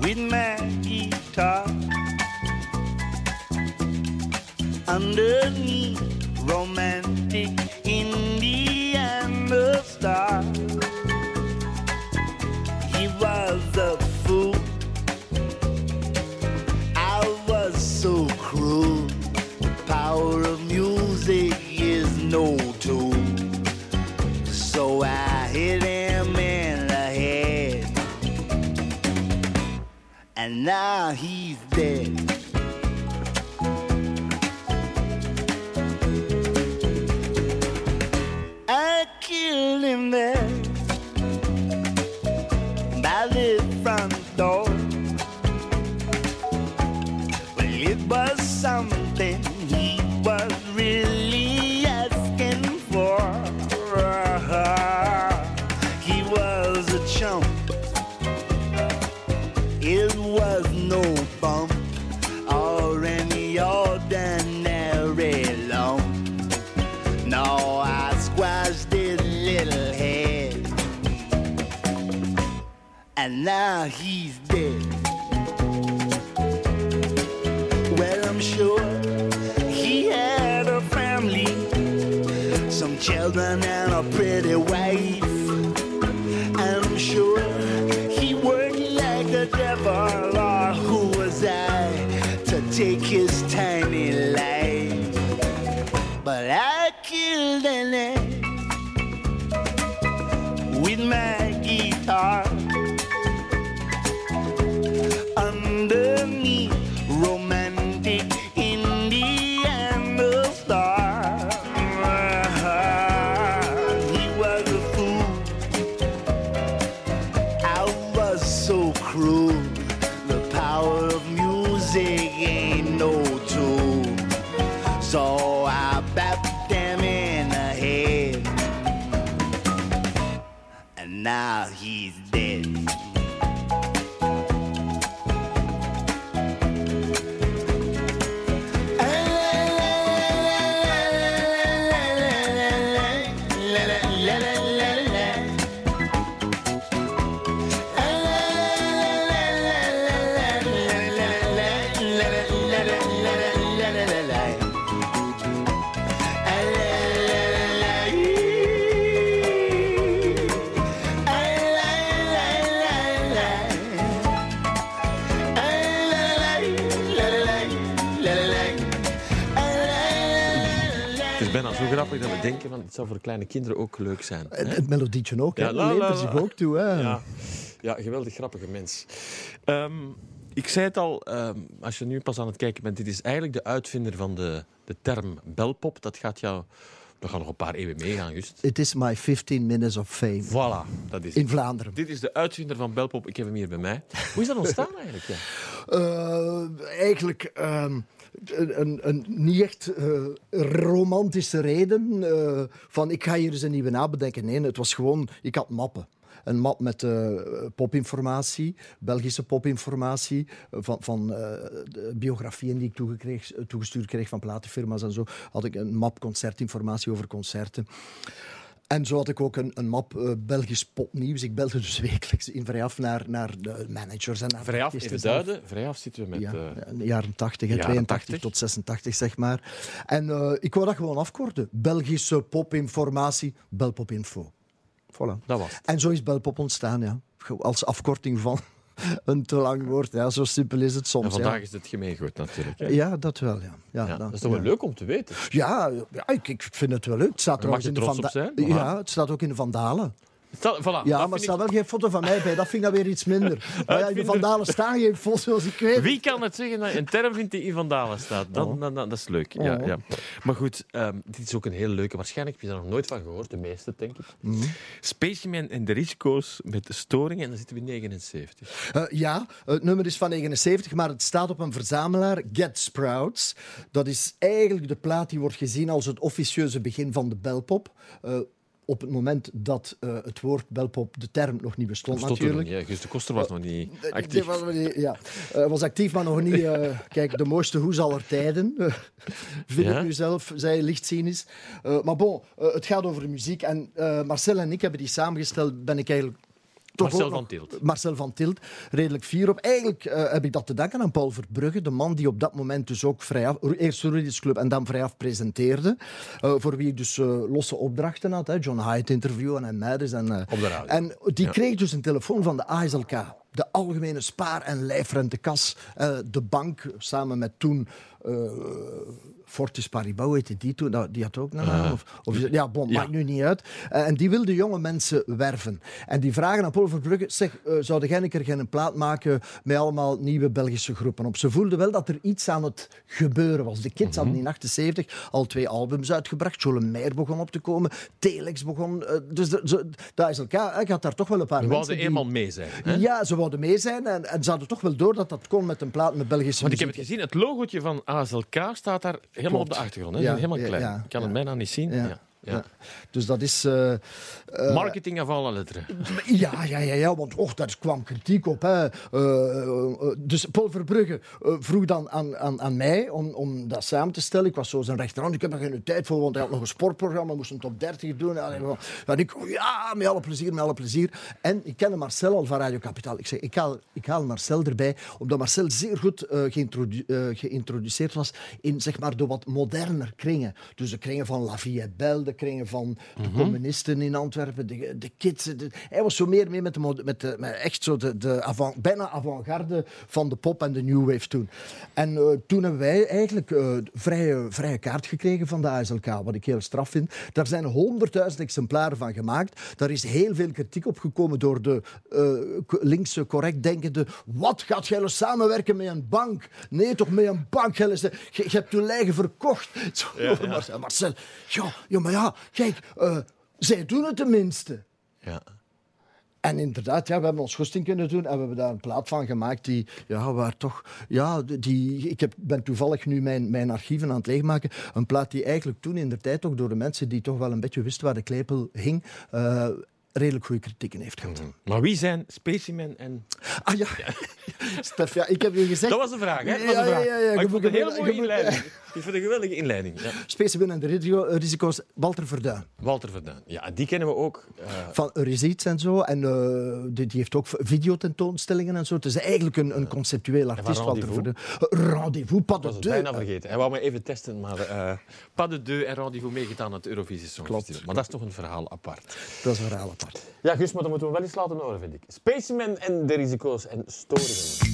with my guitar underneath romantic Indiana star. He was a cruel. The power of music is no tool. So I hit him in the head. And now he's dead. Zo grappig dat we denken van het zou voor kleine kinderen ook leuk zijn. Hè? het melodietje ook, Ja, hè? la, leent la, la. zich ook toe. Hè? Ja, ja geweldig grappige mens. Ehm, ik zei het al, ehm, als je nu pas aan het kijken bent, dit is eigenlijk de uitvinder van de, de term belpop. Dat gaat jou, dat gaat nog een paar eeuwen meegaan, just. It is my 15 minutes of fame. Voilà, dat is In het. Vlaanderen. Dit is de uitvinder van belpop. Ik heb hem hier bij mij. Hoe is dat ontstaan eigenlijk? Ja? Eh, eigenlijk ehm, een, niet echt eh, romantische reden eh, van ik ga hier eens een nieuwe naam bedenken. Nee, het was gewoon, ik had mappen. Een map met eh, popinformatie, Belgische popinformatie, van, van biografieën die ik toegestuurd kreeg van platenfirma's en zo. Had ik een map concertinformatie over concerten. En zo had ik ook een, een map eh, Belgisch popnieuws. Ik belde dus wekelijks in vrijaf naar, naar de managers en naar de Vrijaf, even duiden. Vrijaf zitten we met... Ja, eh, de jaren 80, hè, jaren 82 80. tot 86, zeg maar. En eh, ik wou dat gewoon afkorten. Belgische popinformatie, Belpopinfo. Voilà. Dat was het. En zo is Belpop ontstaan, ja. Als afkorting van een te lang woord. Ja, zo simpel is het soms. En vandaag ja. is het gemeengoed natuurlijk. hè? Ja, dat wel, ja. ja, Ja, dan- dat is toch wel leuk om te weten. Ja, ja ik, ik vind het wel leuk. Het staat mag je in de trots op zijn. Ja, het staat ook in de Vandalen. Stel, voilà, Ja, maar er staat wel geen foto van mij bij. Dat vind ik dan weer iets minder. Maar ja, in Uitvinder. Vandalen staan geen foto's, zoals ik weet. Wie kan het zeggen dat je een term vindt die in Van Dalen staat? Dan, Oh. dan, dan- dat is leuk. Ja, Oh. ja. Maar goed, ehm, dit is ook een heel leuke. Waarschijnlijk heb je daar nog nooit van gehoord, de meeste, denk ik. Mhm. Spaceman en de risico's met de storingen. En dan zitten we in 79. Eh, ja, het nummer is van 79, maar het staat op een verzamelaar, Get Sprouts. Dat is eigenlijk de plaat die wordt gezien als het officieuze begin van de belpop. Eh, op het moment dat eh, het woord belpop, de term, nog niet bestond Stond er natuurlijk. ja, Guus de Koster was nog niet Eh, actief. was, ja, Eh, was actief, maar nog niet. kijk, de mooiste hoes aller tijden. vind Ja? ik nu zelf, zij lichtcynisch. Eh maar bon, het gaat over muziek. En Marcel en ik hebben die samengesteld. Ben ik eigenlijk. Toch Marcel van Tielt. Marcel van Tilt, redelijk fier op. Eigenlijk eh, heb ik dat te danken aan Paul Verbrugge, de man die op dat moment dus ook vrijaf, eerst Rudy's Club en dan vrijaf presenteerde. Eh, voor wie ik dus eh, losse opdrachten had. Hè, John Hyde interviewen en Meiders. En, Op de radio. En die Ja. kreeg dus een telefoon van de ASLK. De Algemene Spaar- en Lijfrentekas. de bank, samen met toen... eh, Fortis Paribas, heette die toen? Nou, Die had ook een naam. Of, ja, bon, Ja. maakt nu niet uit. Eh, en die wilde jonge mensen werven. En die vragen aan Paul Verbrugge, zeg, eh, zou jij een keer geen plaat maken met allemaal nieuwe Belgische groepen op? Ze voelden wel dat er iets aan het gebeuren was. De Kids hadden in 78 al twee albums uitgebracht. Jolemeyer begon op te komen. Telex begon... dus de, ze, dat is elkaar. Ik had daar toch wel een paar mensen wouden die- eenmaal mee zijn. Hè? Ja, ze wouden mee zijn en, en ze hadden toch wel door dat dat kon met een plaat met Belgische Want ik heb het gezien, het logootje van ASLK staat daar helemaal op de achtergrond. Hè? Helemaal klein. ik kan het bijna niet zien. Ja. Ja. Dus dat is... eh, eh, Marketing af alle letteren. Ja, ja, ja, ja, want och, daar kwam kritiek op. Hè. Eh, dus Paul Verbrugge vroeg dan aan, aan, aan mij om, om dat samen te stellen. Ik was zo zijn rechterhand, ik heb er geen tijd voor, want hij had nog een sportprogramma, moest een top 30 doen. En, ik, oh ja, met alle plezier, met alle plezier. En ik kende Marcel al van Radio Kapitaal. Ik zeg, ik haal, ik haal Marcel erbij, omdat Marcel zeer goed geïntrodu- geïntroduceerd was in zeg maar, de wat moderner kringen. Dus de kringen van La Vie Belle, de kringen van de communisten in Antwerpen, de, de kids. de- hij was zo meer mee met, de, met, de, met echt zo de, de avant, bijna avant-garde van de pop en de new wave toen. En eh, toen hebben wij eigenlijk eh, vrije, vrije kaart gekregen van de ASLK, wat ik heel straf vind. Daar zijn honderdduizend exemplaren van gemaakt. Daar is heel veel kritiek op gekomen door de eh, co- linkse, correct denkende. Wat gaat jij samenwerken met een bank? Nee, toch met een bank? Je, je hebt je eigen verkocht. Zo, Marcel, Marcel, ja, ja, maar ja, kijk, eh, zij doen het tenminste. Ja. En inderdaad, ja, we hebben ons goesting kunnen doen en we hebben daar een plaat van gemaakt die, ja, waar toch, ja, die, ik heb, ben toevallig nu mijn, mijn archieven aan het leegmaken. Een plaat die eigenlijk toen in de tijd toch door de mensen die toch wel een beetje wisten waar de klepel hing, eh, redelijk goede kritieken heeft gehad. Maar wie zijn Specimen en... Ah ja, Stef, ja, ik heb je gezegd... Dat was een vraag, hè? Dat was ja, vraag. ja, ja, Maar je ik vond een hele mooie inleiding. Ik het een geweldige inleiding. Ja. Specimen en de risico- risico's, Walter Verduin. Walter Verduin. Ja, die kennen we ook. eh, Van Resides en zo. En eh, die, die heeft ook videotentoonstellingen en zo. Het is eigenlijk een, een conceptueel artiest, Walter? Verduin. Rendezvous, pas Ik was de het bijna deux. vergeten. Hij wou me even testen, maar eh pas de deux en rendezvous meegedaan aan het Eurovisie Songfestival. Klopt. Maar dat is toch een verhaal apart. Dat is een verhaal apart. Ja, Gus, maar dat moeten we wel eens laten horen, vind ik. Specimen en de risico's en storingen.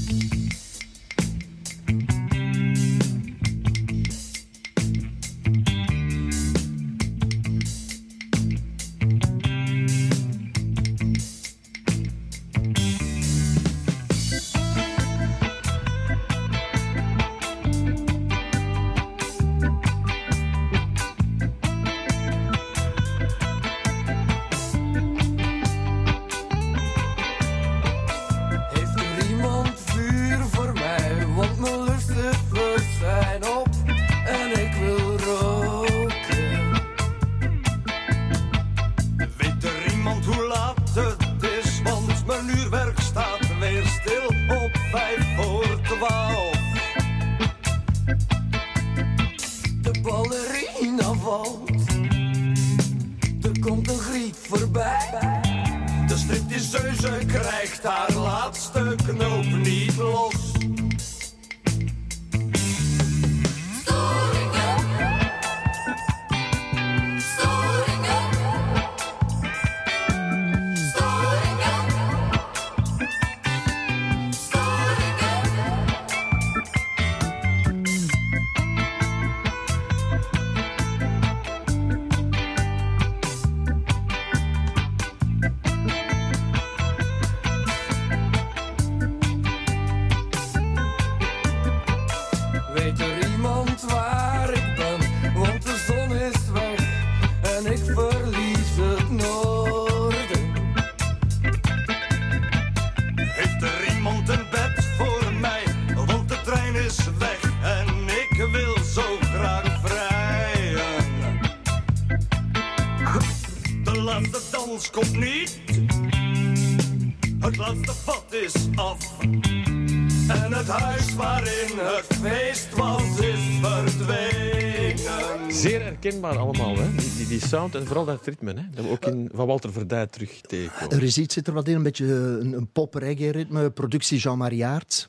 Herkenbaar allemaal, hè? Die, die, die sound en vooral dat ritme, hè? dat we ook in, van Walter Verduin terug tegenkomen. Resides zit er wat in, een beetje een, een pop-reggae-ritme. Productie Jean-Marie.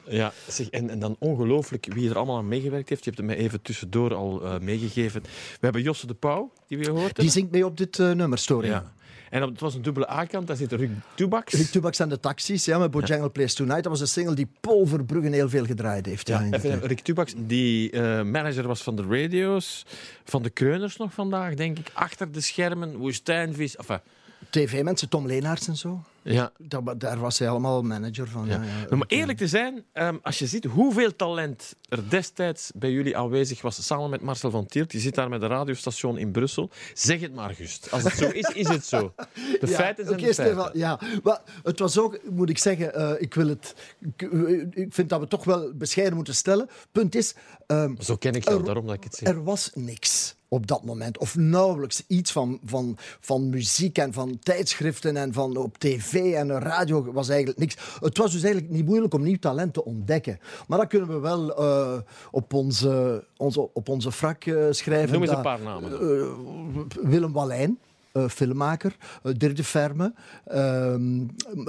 Ja, zeg, en, en dan ongelooflijk wie er allemaal aan meegewerkt heeft. Je hebt het mij even tussendoor al eh, meegegeven. We hebben Josse de Pauw, die we gehoord hebben. Die zingt mee op dit eh, nummer, Story. Ja. En op- het was een dubbele A-kant, daar zit Ruud Toebaks. Rick Tubaks en de Taxis, ja, met Bojangle Plays Tonight. Dat was een single die Paul Verbrugge heel veel gedraaid heeft. Ja, even. Rick Tubaks, die eh, manager was van de radio's, van de Kreuners nog vandaag, denk ik. Achter de schermen, woestijnvis. Enfin, TV-mensen, Tom Leenaerts en zo. Ja, Daar, daar was hij allemaal manager van. Ja. Ja. Ja, maar eerlijk te zijn, ehm, als je ziet hoeveel talent er destijds bij jullie aanwezig was, samen met Marcel van Tielt, die zit daar met een radiostation in Brussel. Zeg het maar, Gust. Als het zo is, is het zo. De Ja, feiten zijn oké, de feiten. Stefan, ja, maar het was ook, moet ik zeggen, eh, ik, wil het, ik, ik vind dat we toch wel bescheiden moeten stellen. Punt is, ehm, Zo ken ik jou, Er- daarom dat ik het zeg. er was niks op dat moment. Of nauwelijks iets van, van, van muziek en van tijdschriften en van op tv en radio was eigenlijk niks. Het was dus eigenlijk niet moeilijk om nieuw talent te ontdekken. Maar dat kunnen we wel eh, op, onze, onze, op onze frak eh, schrijven. Noem eens dat- een paar namen. eh, Willem Wallijn. filmmaker, uh, Dirk de ehm,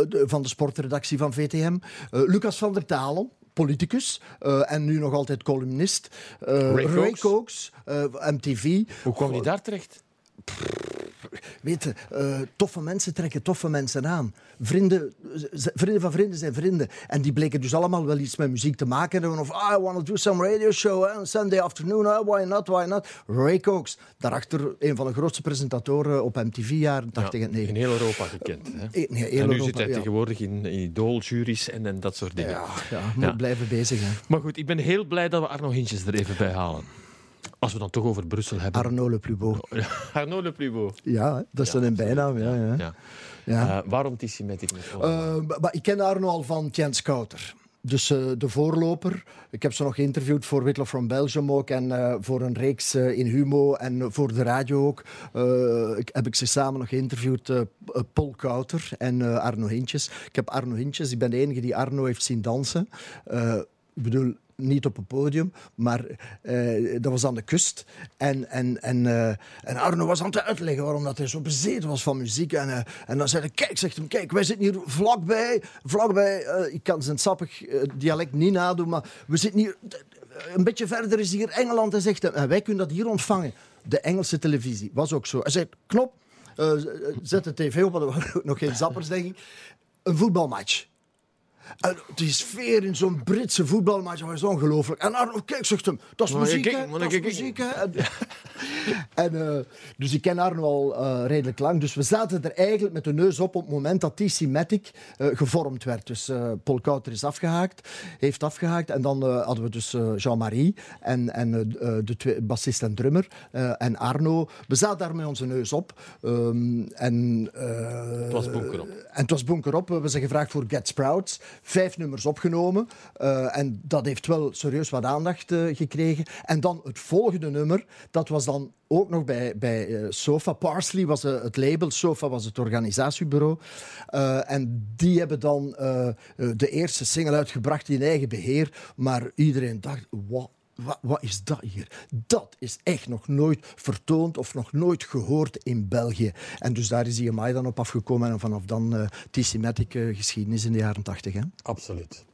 de- van de sportredactie van VTM. Lucas van der Talen, politicus eh, en nu nog altijd columnist. eh, Ray Ray Cox. Cox, eh, MTV. Hoe kwam die daar terecht? Weet je, eh, toffe mensen trekken toffe mensen aan. Vrienden, z- vrienden van vrienden zijn vrienden. En die bleken dus allemaal wel iets met muziek te maken hebben. Of, ah, I want to do some radio show eh, on Sunday afternoon. eh, why not, why not? Ray Cox, daarachter een van de grootste presentatoren op MTV jaren 80 en in 90. heel Europa gekend. Hè? Nee, heel en nu Europa, zit hij ja. tegenwoordig in, in Idol-juries en, en dat soort dingen. Ja, ja, moet Ja. blijven bezig. Hè. Maar goed, ik ben heel blij dat we Arno Hintjes er even bij halen. Als we dan toch over Brussel hebben. Arnaud Le Plus Beau. Arnaud Le Plus Beau. Ja, dat is dan een bijnaam. Ja, ja. Ja. Ja. Eh, waarom Tissimatic met Eh, ik ken Arno al van Kent Scouter. Dus eh, de voorloper. Ik heb ze nog geïnterviewd voor Whitlow from Belgium ook. En voor een reeks in Humo en voor de radio ook. Ik, heb ik ze samen nog geïnterviewd. Paul Kouter en Arno Hintjes. Ik heb Arno Hintjes. Ik ben de enige die Arno heeft zien dansen. Ik bedoel, niet op een podium, maar eh, dat was aan de kust. En, en, en, eh, en Arno was aan het uitleggen waarom dat hij zo bezeten was van muziek. En, eh, en dan zei hij, kijk, zegt hem, kijk, wij zitten hier vlakbij, vlakbij ik kan zijn sappig dialect niet nadoen, maar we zitten hier, een beetje verder is hier Engeland. Hij zegt, en wij kunnen dat hier ontvangen. De Engelse televisie, was ook zo. Hij zei, knop, zet de tv op, want er waren nog geen zappers, denk ik. Een voetbalmatch. En die sfeer in zo'n Britse voetbalmatch was ongelooflijk. En Arno, kijk, zegt hem, dat is muziek, hè? Dat is muziek, hè? En, en, eh, dus ik ken Arno al eh, redelijk lang. Dus we zaten er eigenlijk met de neus op op het moment dat TC Matic eh, gevormd werd. Dus Paul Kouter is afgehaakt, heeft afgehaakt. En dan hadden we dus Jean-Marie en, en de twee, bassist en drummer en Arno. We zaten daar met onze neus op. Ehm, en, Het was bunkerop. en het was bunkerop. We zijn gevraagd voor Get Sprouts. Vijf nummers opgenomen. Eh, en dat heeft wel serieus wat aandacht eh, gekregen. En dan het volgende nummer, dat was dan ook nog bij, bij eh, Sofa. Parsley was het label, Sofa was het organisatiebureau. En die hebben dan de eerste single uitgebracht in eigen beheer. Maar iedereen dacht, wat wat, wat is dat hier? Dat is echt nog nooit vertoond of nog nooit gehoord in België. En dus daar is IMI dan op afgekomen. En vanaf dan uh, T-Matic uh, geschiedenis in de jaren tachtig. Absoluut.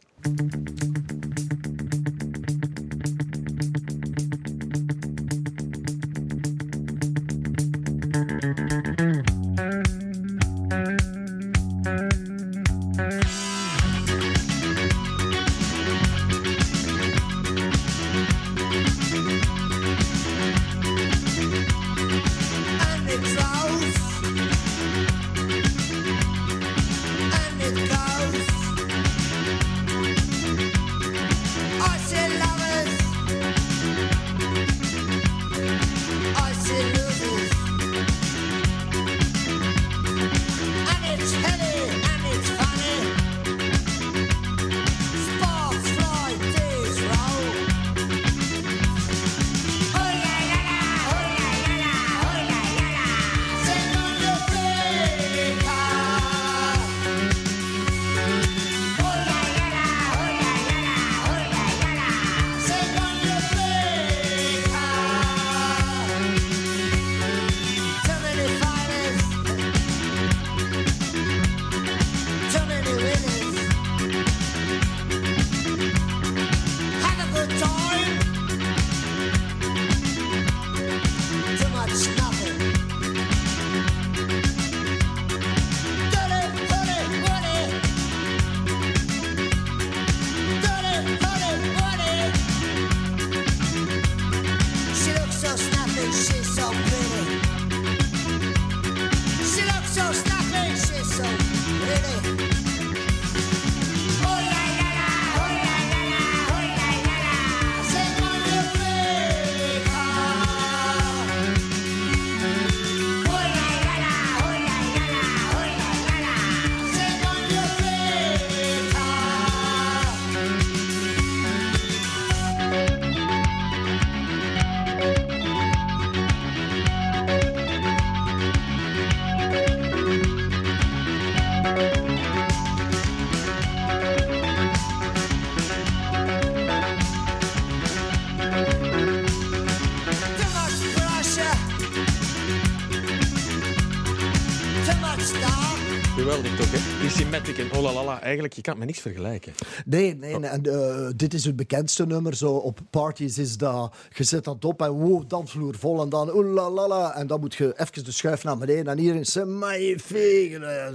Eigenlijk, je kan het met niks vergelijken. Nee, nee, nee. En, eh, dit is het bekendste nummer. Zo op parties is dat, je zet dat op en wow, dansvloer vol. En dan oelalala. En dan moet je even de schuif naar beneden. En hier is magnifiek. Ja, ja,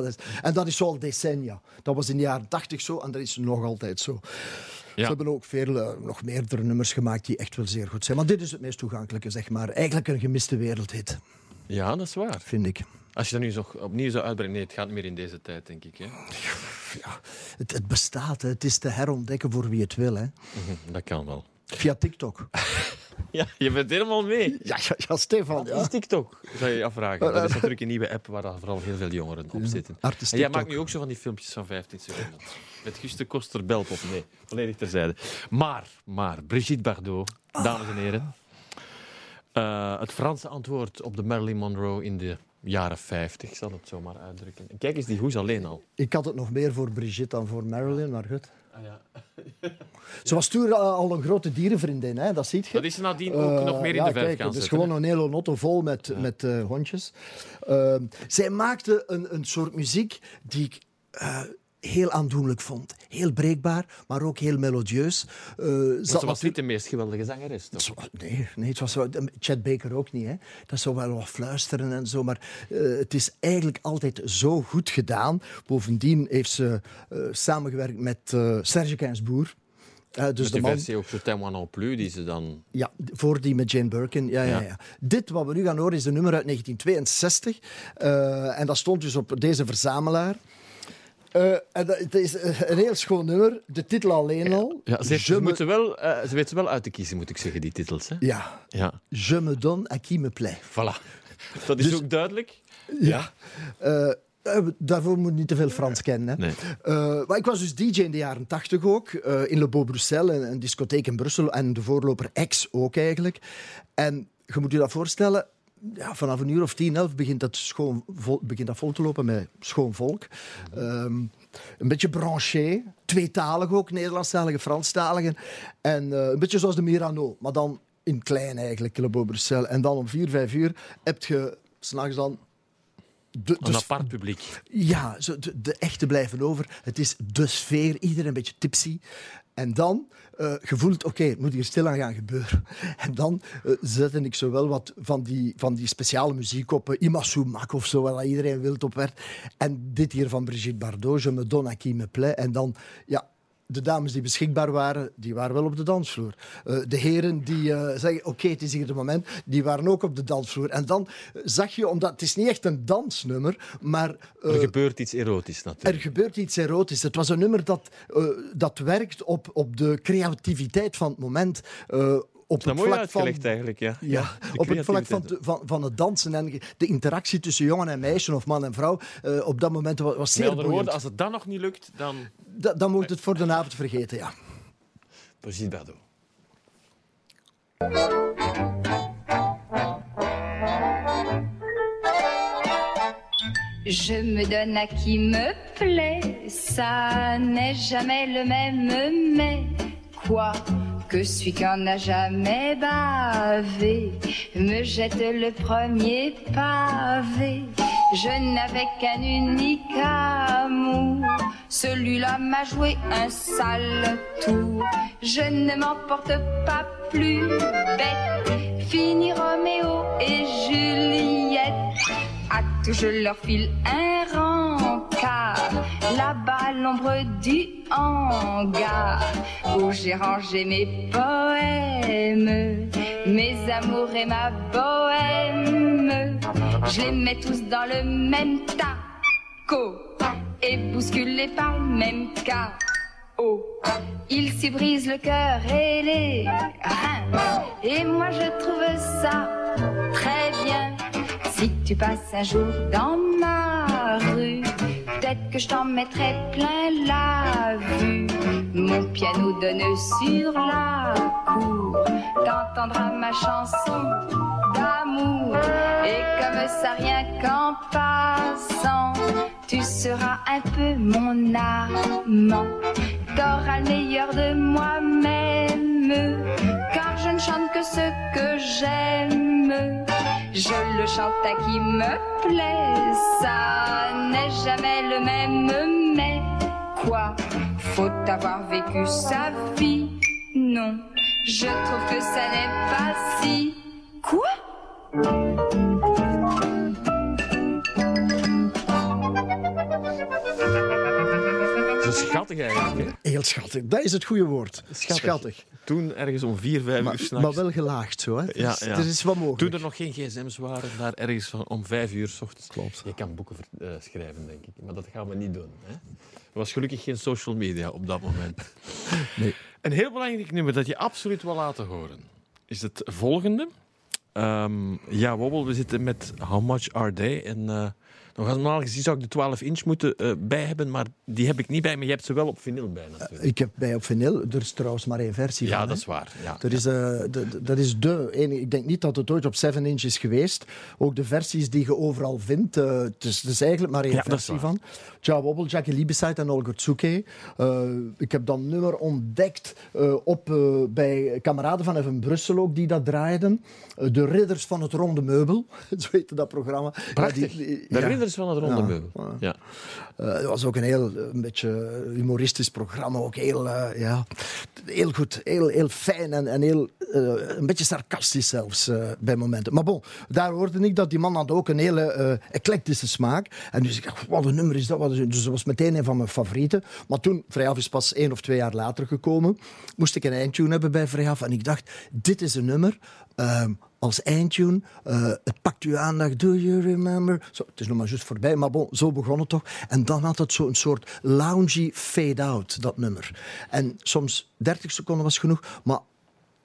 is- En dat is zo al decennia. Dat was in de jaren tachtig zo en dat is nog altijd zo. Ze hebben ook veel, eh, nog meerdere nummers gemaakt die echt wel zeer goed zijn. Maar dit is het meest toegankelijke, zeg maar. Eigenlijk een gemiste wereldhit, Ja, dat is waar. vind ik. Als je dat nu zo opnieuw zou uitbrengen... Nee, het gaat niet meer in deze tijd, denk ik. Hè? Ja, het, het bestaat, hè. het is te herontdekken voor wie het wil. Hè. Mhm, Dat kan wel. Via TikTok. Ja, je bent helemaal mee. Ja, ja, ja Stefan. Is Ja. TikTok, zou je je afvragen. Dat is natuurlijk een nieuwe app waar vooral heel veel jongeren op zitten. Is En jij maakt nu ook zo van die filmpjes van 15 seconden. Met Guste Koster belt op. Nee, volledig terzijde. Maar, maar, Brigitte Bardot, dames en heren. Eh, het Franse antwoord op de Marilyn Monroe in de jaren 50, ik zal het zo maar uitdrukken. Kijk eens die hoes alleen al. Ik had het nog meer voor Brigitte dan voor Marilyn, maar goed. Ah, ja. Ze was toen eh, al een grote dierenvriendin, hè? dat ziet je. Dat is nadien ook Eh, nog meer in ja, de vijf kijk, gaan Het is zetten, gewoon een hele lotto vol met, met eh, hondjes. Ehm, zij maakte een, een soort muziek die ik eh, heel aandoenlijk vond. Heel breekbaar, maar ook heel melodieus. Zat Ze was natuurlijk- niet de meest geweldige zangeres, toch? Nee, nee, het was wel, Chad Baker ook niet. Hè. Dat zou wel wat fluisteren en zo, maar eh, het is eigenlijk altijd zo goed gedaan. Bovendien heeft ze eh, samengewerkt met Serge Gainsbourg. Eh, dus Dus de man, versie ook t'aime moi non plus, die ze dan... ja, voor die met Jane Birkin. Ja, ja. Ja. Ja, Dit wat we nu gaan horen is een nummer uit 1962. Eh, en dat stond dus op deze verzamelaar. Eh, en dat, het is een heel schoon nummer. De titel alleen al. Ja, ze, heeft, Je ze, me- moeten wel, eh, ze weet ze wel uit te kiezen, moet ik zeggen, die titels. Hè? Ja. Ja, Je me donne à qui me plaît. voilà. Dat is Dus- ook duidelijk. Ja. Eh, eh, daarvoor moet je niet te veel Frans kennen. Hè. Nee. Eh, maar ik was dus DJ in de jaren tachtig ook. eh, in Le Beau Bruxelles, een, een discotheek in Brussel. En de voorloper X ook eigenlijk. En je moet je dat voorstellen. Ja, vanaf een uur of tien, elf begint dat, schoon vol, begint dat vol te lopen met schoon volk. Ehm, een beetje branché. Tweetalig ook, Nederlandstalige, Franstalige. En eh, een beetje zoals de Mirano, maar dan in klein eigenlijk, Beau Bruxelles. En dan om vier, vijf uur heb je s'nachts dan... De, Een apart publiek. ja, de, de echte blijven over. Het is de sfeer, iedereen een beetje tipsy. En dan eh gevoeld, oké, het moet hier stilaan gaan gebeuren. En dan eh, zette ik zo wel wat van die, van die speciale muziek op. Uh, Imasu Mak of zo, waar iedereen wild op werd. En dit hier van Brigitte Bardot, Je me donne à qui me plaît. En dan, ja, de dames die beschikbaar waren, die waren wel op de dansvloer. Eh, de heren die eh, zeggen, oké, het is hier het moment, die waren ook op de dansvloer. En dan eh, zag je, omdat het is niet echt een dansnummer, maar... Er gebeurt iets erotisch er natuurlijk. gebeurt iets erotisch. Het was een nummer dat, dat werkt op, op de creativiteit van het moment. Op Dat het mooi vlak van, uitgelegd eigenlijk, ja. ja, op het vlak van, van, van het dansen en de interactie tussen jongen en meisje of man en vrouw. eh, op dat moment was, was zeer woorden, als het dan nog niet lukt, dan... Da- dan moet het voor de avond vergeten, ja. Brigitte Bardot. Je me donne à qui me plaît, ça n'est jamais le même, mais quoi que celui qu'on n'a jamais bavé me jette le premier pavé. Je n'avais qu'un unique amour, celui-là m'a joué un sale tour. Je ne m'en porte pas plus bête, fini Roméo et Juliette. À tout je leur file un rencard Là-bas l'ombre du hangar Où j'ai rangé mes poèmes. Mes amours et ma bohème Je les mets tous dans le même taco Et bousculés par le même chaos. Ils s'y brisent le cœur et les reins. Et moi je trouve ça très bien. Si tu passes un jour dans ma rue, peut-être que je t'en mettrai plein la vue. Mon piano donne sur la cour, t'entendras ma chanson d'amour. Et comme ça, rien qu'en passant, tu seras un peu mon amant. T'auras le meilleur de moi-même, car je ne chante que ce que j'aime. Je le chante à qui me plaît, ça n'est jamais le même, mais quoi Faut avoir vécu sa vie? Non, je trouve que ça n'est pas si. Quoi? Schattig eigenlijk, hè? Heel schattig. Dat is het goede woord. Schattig. Toen ergens om vier, vijf uur Maar, s'nachts. maar wel gelaagd zo. Hè. Het Ja, is- ja. Er is wat mogelijk. Toen er nog geen gsm's waren, daar ergens van om vijf uur s ochtends. Klopt. Je kan boeken ver- eh, schrijven, denk ik. Maar dat gaan we niet doen. Hè? Er was gelukkig geen social media op dat moment. Nee. Een heel belangrijk nummer dat je absoluut wil laten horen. is het volgende. Ehm, ja, Wobbel, we zitten met How Much Are They? En eh, normaal gezien zou ik de 12 inch moeten eh, bij hebben, maar die heb ik niet bij, maar je hebt ze wel op vinyl bij natuurlijk. Ik heb bij op vinyl, er is trouwens maar één versie van. ja, dat is waar. Ja. Er is, eh, de, de- dat is de enige. Ik denk niet dat het ooit op 7 inch is geweest. Ook de versies die je overal vindt. eh, het, is, eigenlijk maar één Ja, versie van. Ja Wobble, Jackie Liebeside en Olga Tsuke. Eh, ik heb dat nummer ontdekt eh, op, eh, bij kameraden van Even Brussel ook die dat draaiden. Eh, de Ridders van het Ronde Meubel. Zo heette dat programma. Ja, Prachtig. die- die- de ja. Ridders van het ronde Ja. Eh, het was ook een heel een beetje humoristisch programma. Ook heel, eh, ja, heel goed, heel, heel fijn en, en heel, eh, een beetje sarcastisch zelfs bij momenten. Maar bon, daar hoorde ik dat die man had ook een hele eclectische smaak. En dus ik dacht, wat een nummer is dat? Wat is het? Dus dat was meteen een van mijn favorieten. Maar toen, Vrijaf is pas één of twee jaar later gekomen, moest ik een eindtune hebben bij Vrijaf. En ik dacht, dit is een nummer... ehm, als eindtune, eh, het pakt uw aandacht, do you remember? Zo, het is nog maar juist voorbij, maar zo begon het toch. En dan had het zo'n soort loungy fade-out, dat nummer. En soms 30 seconden was genoeg, maar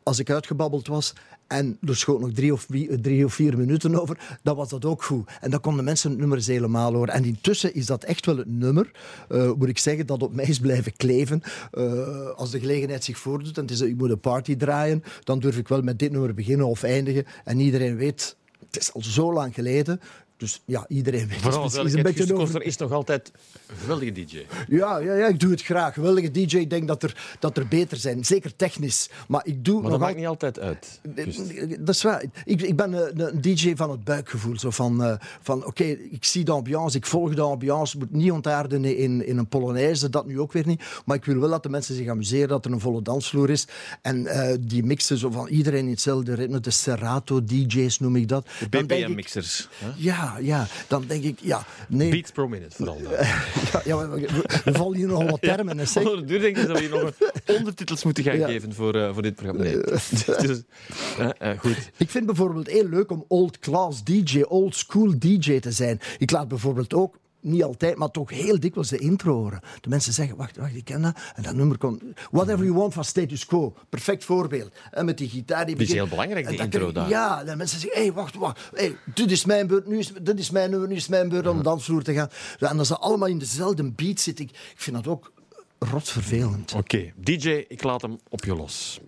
als ik uitgebabbeld was en er schoot nog drie of, vier, of minuten over, dan was dat ook goed. En dan konden mensen het nummer eens helemaal horen. En intussen is dat echt wel het nummer, eh, moet ik zeggen, dat op mij is blijven kleven. Eh, als de gelegenheid zich voordoet en het is, ik moet een party draaien, dan durf ik wel met dit nummer beginnen of eindigen. En iedereen weet, het is al zo lang geleden. Dus ja, iedereen weet. Vooral het is een beetje Guus over- Koster is nog altijd een geweldige DJ. ja, ja, ja, ik doe het graag. Geweldige DJ. Ik denk dat er, dat er beter zijn. Zeker technisch. Maar ik doe Maar dat al- maakt niet altijd uit. Guus. Dat is waar. Ik, ik ben een, een DJ van het buikgevoel. Zo van, eh, van oké, ik zie de ambiance, ik volg de ambiance. moet niet ontaarden in, in een polonaise, dat nu ook weer niet. Maar ik wil wel dat de mensen zich amuseren, dat er een volle dansvloer is. En eh, die mixen zo van iedereen in hetzelfde ritme. De Serato DJ's noem ik dat. Ik- BPM-mixers. Ja, ja. Dan denk ik, ja, nee. Beats per minute vooral. dan. Ja, ja, maar vallen hier nogal wat termen. hè, zeg. Onder de duur denk ik dat we hier nog een ondertitels moeten gaan Ja. geven voor, eh, voor dit programma. Nee. dus, eh, eh, goed. Ik vind bijvoorbeeld heel leuk om old class DJ, old school DJ te zijn. Ik laat bijvoorbeeld ook, niet altijd, maar toch heel dikwijls de intro horen. De mensen zeggen, wacht, wacht, ik ken dat. En dat nummer komt... Whatever You Want van Status Quo. Perfect voorbeeld. En met die gitaar die Die is heel belangrijk, die intro krijg- daar. Ja, en mensen zeggen, hé, hey, wacht, wacht. Hey, dit is mijn beurt, nu is, dit is mijn nummer, nu is mijn beurt om de dansvloer te gaan. En als ze allemaal in dezelfde beat zitten, ik, ik vind dat ook rotvervelend. Oké, DJ, ik laat hem op je los.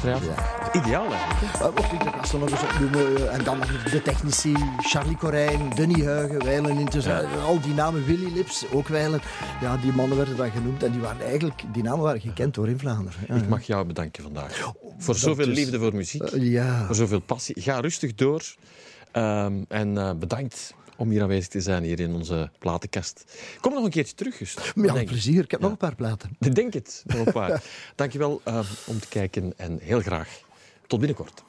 Geval, vrijdag. Ideaal eigenlijk. hè? Ook ik dat nog eens opnoemen. eh, En dan nog de technici, Charlie Corijn, Denny Huigen, intussen. eh, Al die namen, Willy Lips, ook Wijlen. Ja, die mannen werden dan genoemd. En die waren eigenlijk, die namen waren gekend hoor in Vlaanderen. Ja, Ik mag jou bedanken vandaag. Voor zoveel is- liefde voor muziek. Eh, ja. Voor zoveel passie. Ga rustig door. Ehm, en eh, bedankt om hier aanwezig te zijn hier in onze platenkast. Kom nog een keertje terug, Gust. Ja, met plezier. Ik heb Ja. nog een paar platen. Ik denk het. Nog een paar. Dankjewel eh, om te kijken en heel graag tot binnenkort.